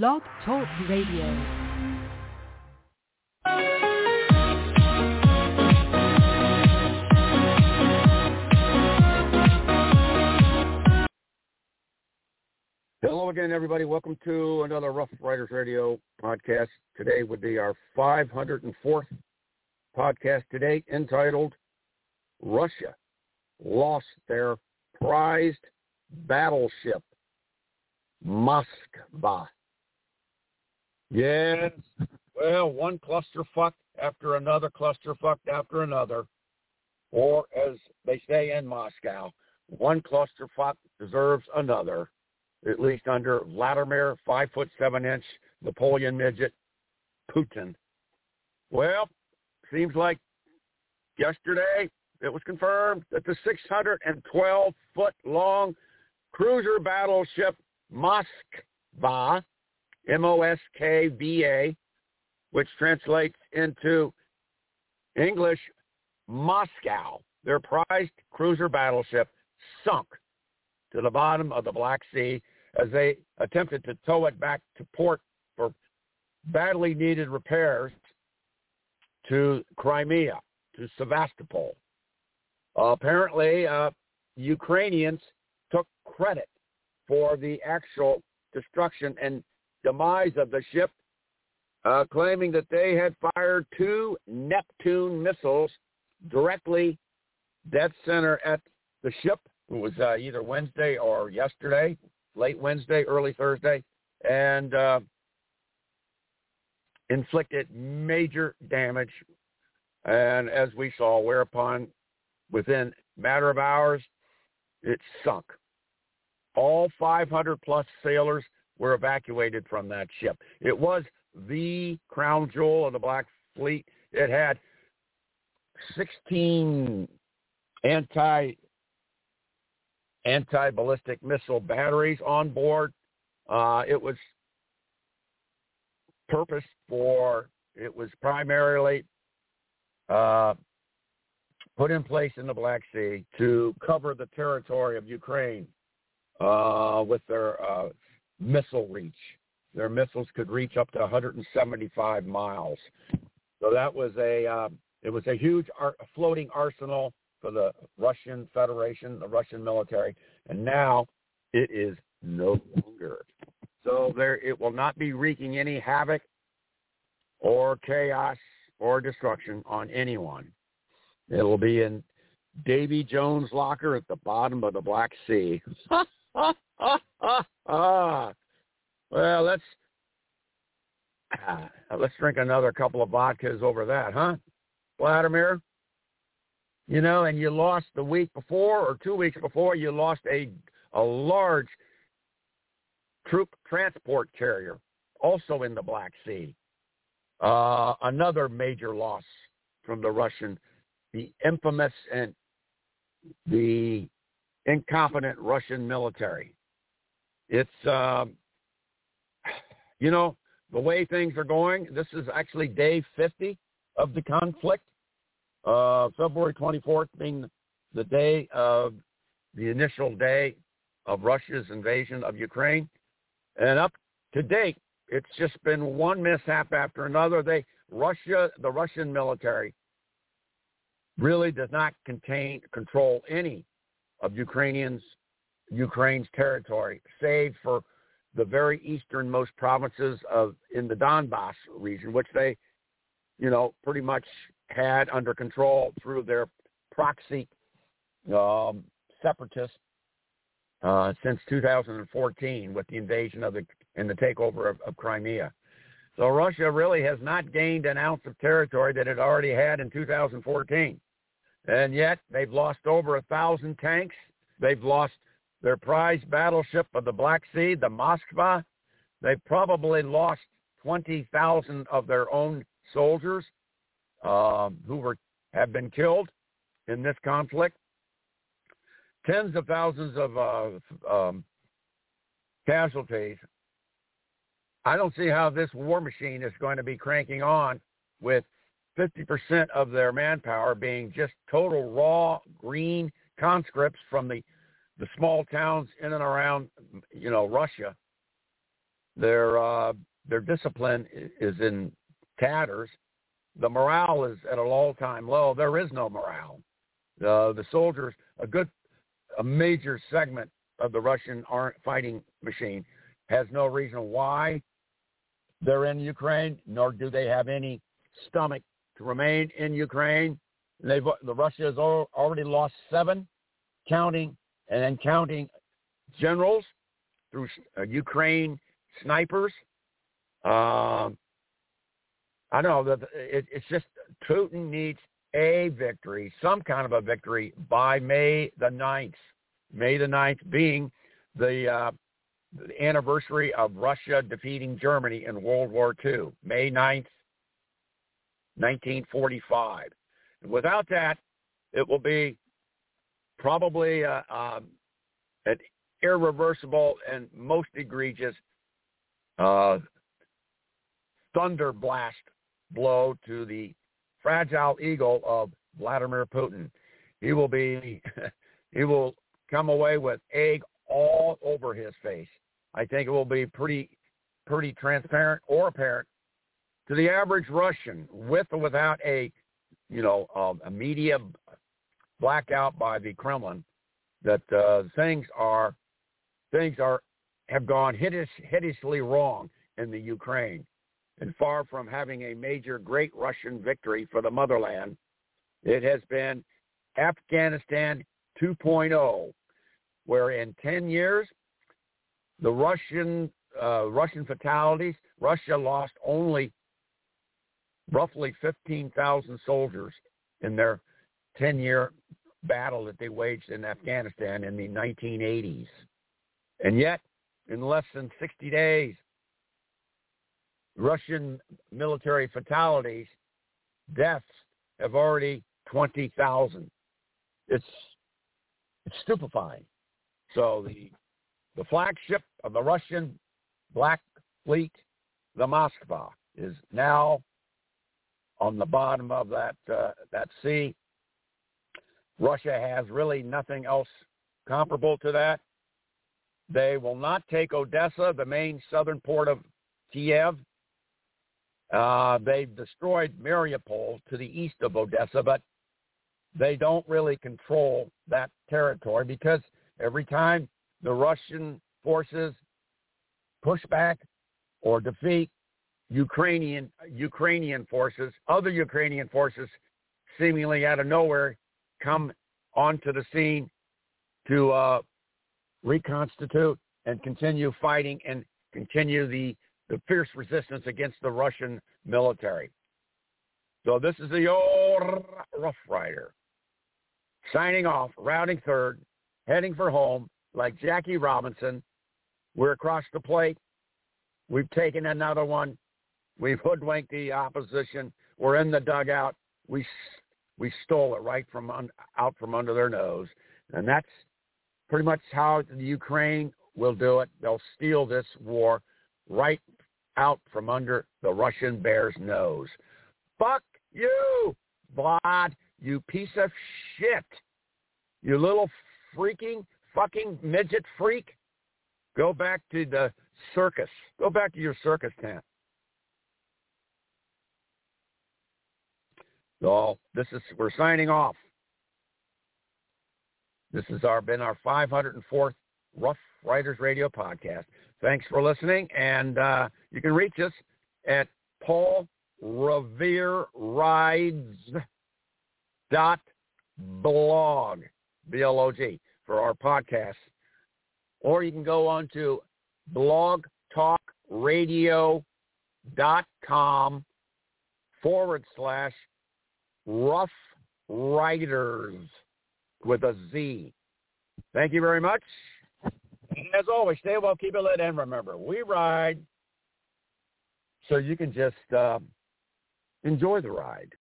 Blog Talk Radio. Hello again, everybody. Welcome to another Rough Riders Radio podcast. Today would be our 504th podcast today, entitled Russia Lost Their Prized Battleship, Moskva. Yes, well, one clusterfuck after another clusterfuck after another, or as they say in Moscow, one clusterfuck deserves another at least under Vladimir, five foot seven inch Napoleon midget, Putin. Well, seems like yesterday it was confirmed that the 612 foot long cruiser battleship Moskva, M-O-S-K-V-A, which translates into English Moscow, their prized cruiser battleship, sunk to the bottom of the Black Sea as they attempted to tow it back to port for badly needed repairs to Crimea, to Sevastopol. Apparently, uh, Ukrainians took credit for the actual destruction and demise of the ship, uh, claiming that they had fired two Neptune missiles directly dead center at the ship. It was uh, either Wednesday or yesterday, late Wednesday, early Thursday, and uh, inflicted major damage. And as we saw, whereupon within matter of hours, it sunk. All 500 plus sailors were evacuated from that ship. It was the crown jewel of the Black Fleet. It had 16 anti anti-ballistic missile batteries on board. Uh, it was purposed for, it was primarily uh, put in place in the Black Sea to cover the territory of Ukraine uh, with their uh, missile reach. Their missiles could reach up to 175 miles. So that was a, uh, it was a huge ar- floating arsenal for the Russian Federation, the Russian military, and now it is no longer. So there, it will not be wreaking any havoc or chaos or destruction on anyone. It will be in Davy Jones' locker at the bottom of the Black Sea. well, let's uh, let's drink another couple of vodkas over that, huh, Vladimir? you know, and you lost the week before or two weeks before, you lost a a large troop transport carrier, also in the Black Sea. Uh, another major loss from the Russian, the infamous and the incompetent Russian military. It's, um, you know, the way things are going. This is actually day 50 of the conflict uh, February 24th being the day of the initial day of Russia's invasion of Ukraine. And up to date, it's just been one mishap after another. They Russia, the Russian military, really does not contain control any of Ukrainians Ukraine's territory, save for the very easternmost provinces of in the Donbass region, which they, you know, pretty much had under control through their proxy um, separatists uh, since 2014 with the invasion of the and the takeover of, of Crimea. So Russia really has not gained an ounce of territory that it already had in 2014. And yet they've lost over a thousand tanks. They've lost their prized battleship of the Black Sea, the Moskva. They've probably lost 20,000 of their own soldiers um, who were have been killed in this conflict. Tens of thousands of uh, um, casualties. I don't see how this war machine is going to be cranking on with 50% of their manpower being just total raw green conscripts from the the small towns in and around you know Russia Their uh, their discipline is in tatters. The morale is at an all-time low. There is no morale. Uh, the soldiers, a good, a major segment of the Russian fighting machine, has no reason why they're in Ukraine, nor do they have any stomach to remain in Ukraine. They've, the Russia has already lost seven, counting and then counting generals through uh, Ukraine snipers. Um, I know that it, it's just Putin needs a victory, some kind of a victory by May the 9th. May the 9th being the, uh, the anniversary of Russia defeating Germany in World War II, May 9th, 1945. And without that, it will be probably uh, um, an irreversible and most egregious uh, thunder blast blow to the fragile ego of Vladimir Putin. He will be, he will come away with egg all over his face. I think it will be pretty, pretty transparent or apparent to the average Russian, with or without a, you know, um, a media blackout by the Kremlin, that uh, things are, things are, have gone hideous, hideously wrong in the Ukraine. And far from having a major great Russian victory for the motherland, it has been Afghanistan 2.0, where in 10 years, the Russian uh, Russian fatalities, Russia lost only roughly 15,000 soldiers in their 10-year battle that they waged in Afghanistan in the 1980s. And yet, in less than 60 days, Russian military fatalities, deaths have already 20,000. It's, it's stupefying. So the, the flagship of the Russian Black Fleet, the Moskva, is now on the bottom of that uh, that sea. Russia has really nothing else comparable to that. They will not take Odessa, the main southern port of Kiev. Uh, they've destroyed Mariupol to the east of Odessa, but they don't really control that territory because every time the Russian forces push back or defeat Ukrainian Ukrainian forces, other Ukrainian forces seemingly out of nowhere come onto the scene to uh, reconstitute and continue fighting and continue the the fierce resistance against the Russian military. So this is the old Rough Rider signing off, routing third, heading for home like Jackie Robinson. We're across the plate. We've taken another one. We've hoodwinked the opposition. We're in the dugout. We we stole it right from un, out from under their nose, and that's pretty much how the Ukraine will do it. They'll steal this war right out from under the Russian bear's nose. Fuck you, Vlad, you piece of shit. You little freaking fucking midget freak. Go back to the circus. Go back to your circus tent. So this is we're signing off. This has our been our 504th Rough Riders Radio podcast. Thanks for listening, and uh, you can reach us at Paul Revere Rides dot blog b l o g for our podcast, or you can go on to blogtalkradio.com forward slash rough riders with a Z. Thank you very much. And as always, stay well, keep it lit, and remember, we ride so you can just uh, enjoy the ride.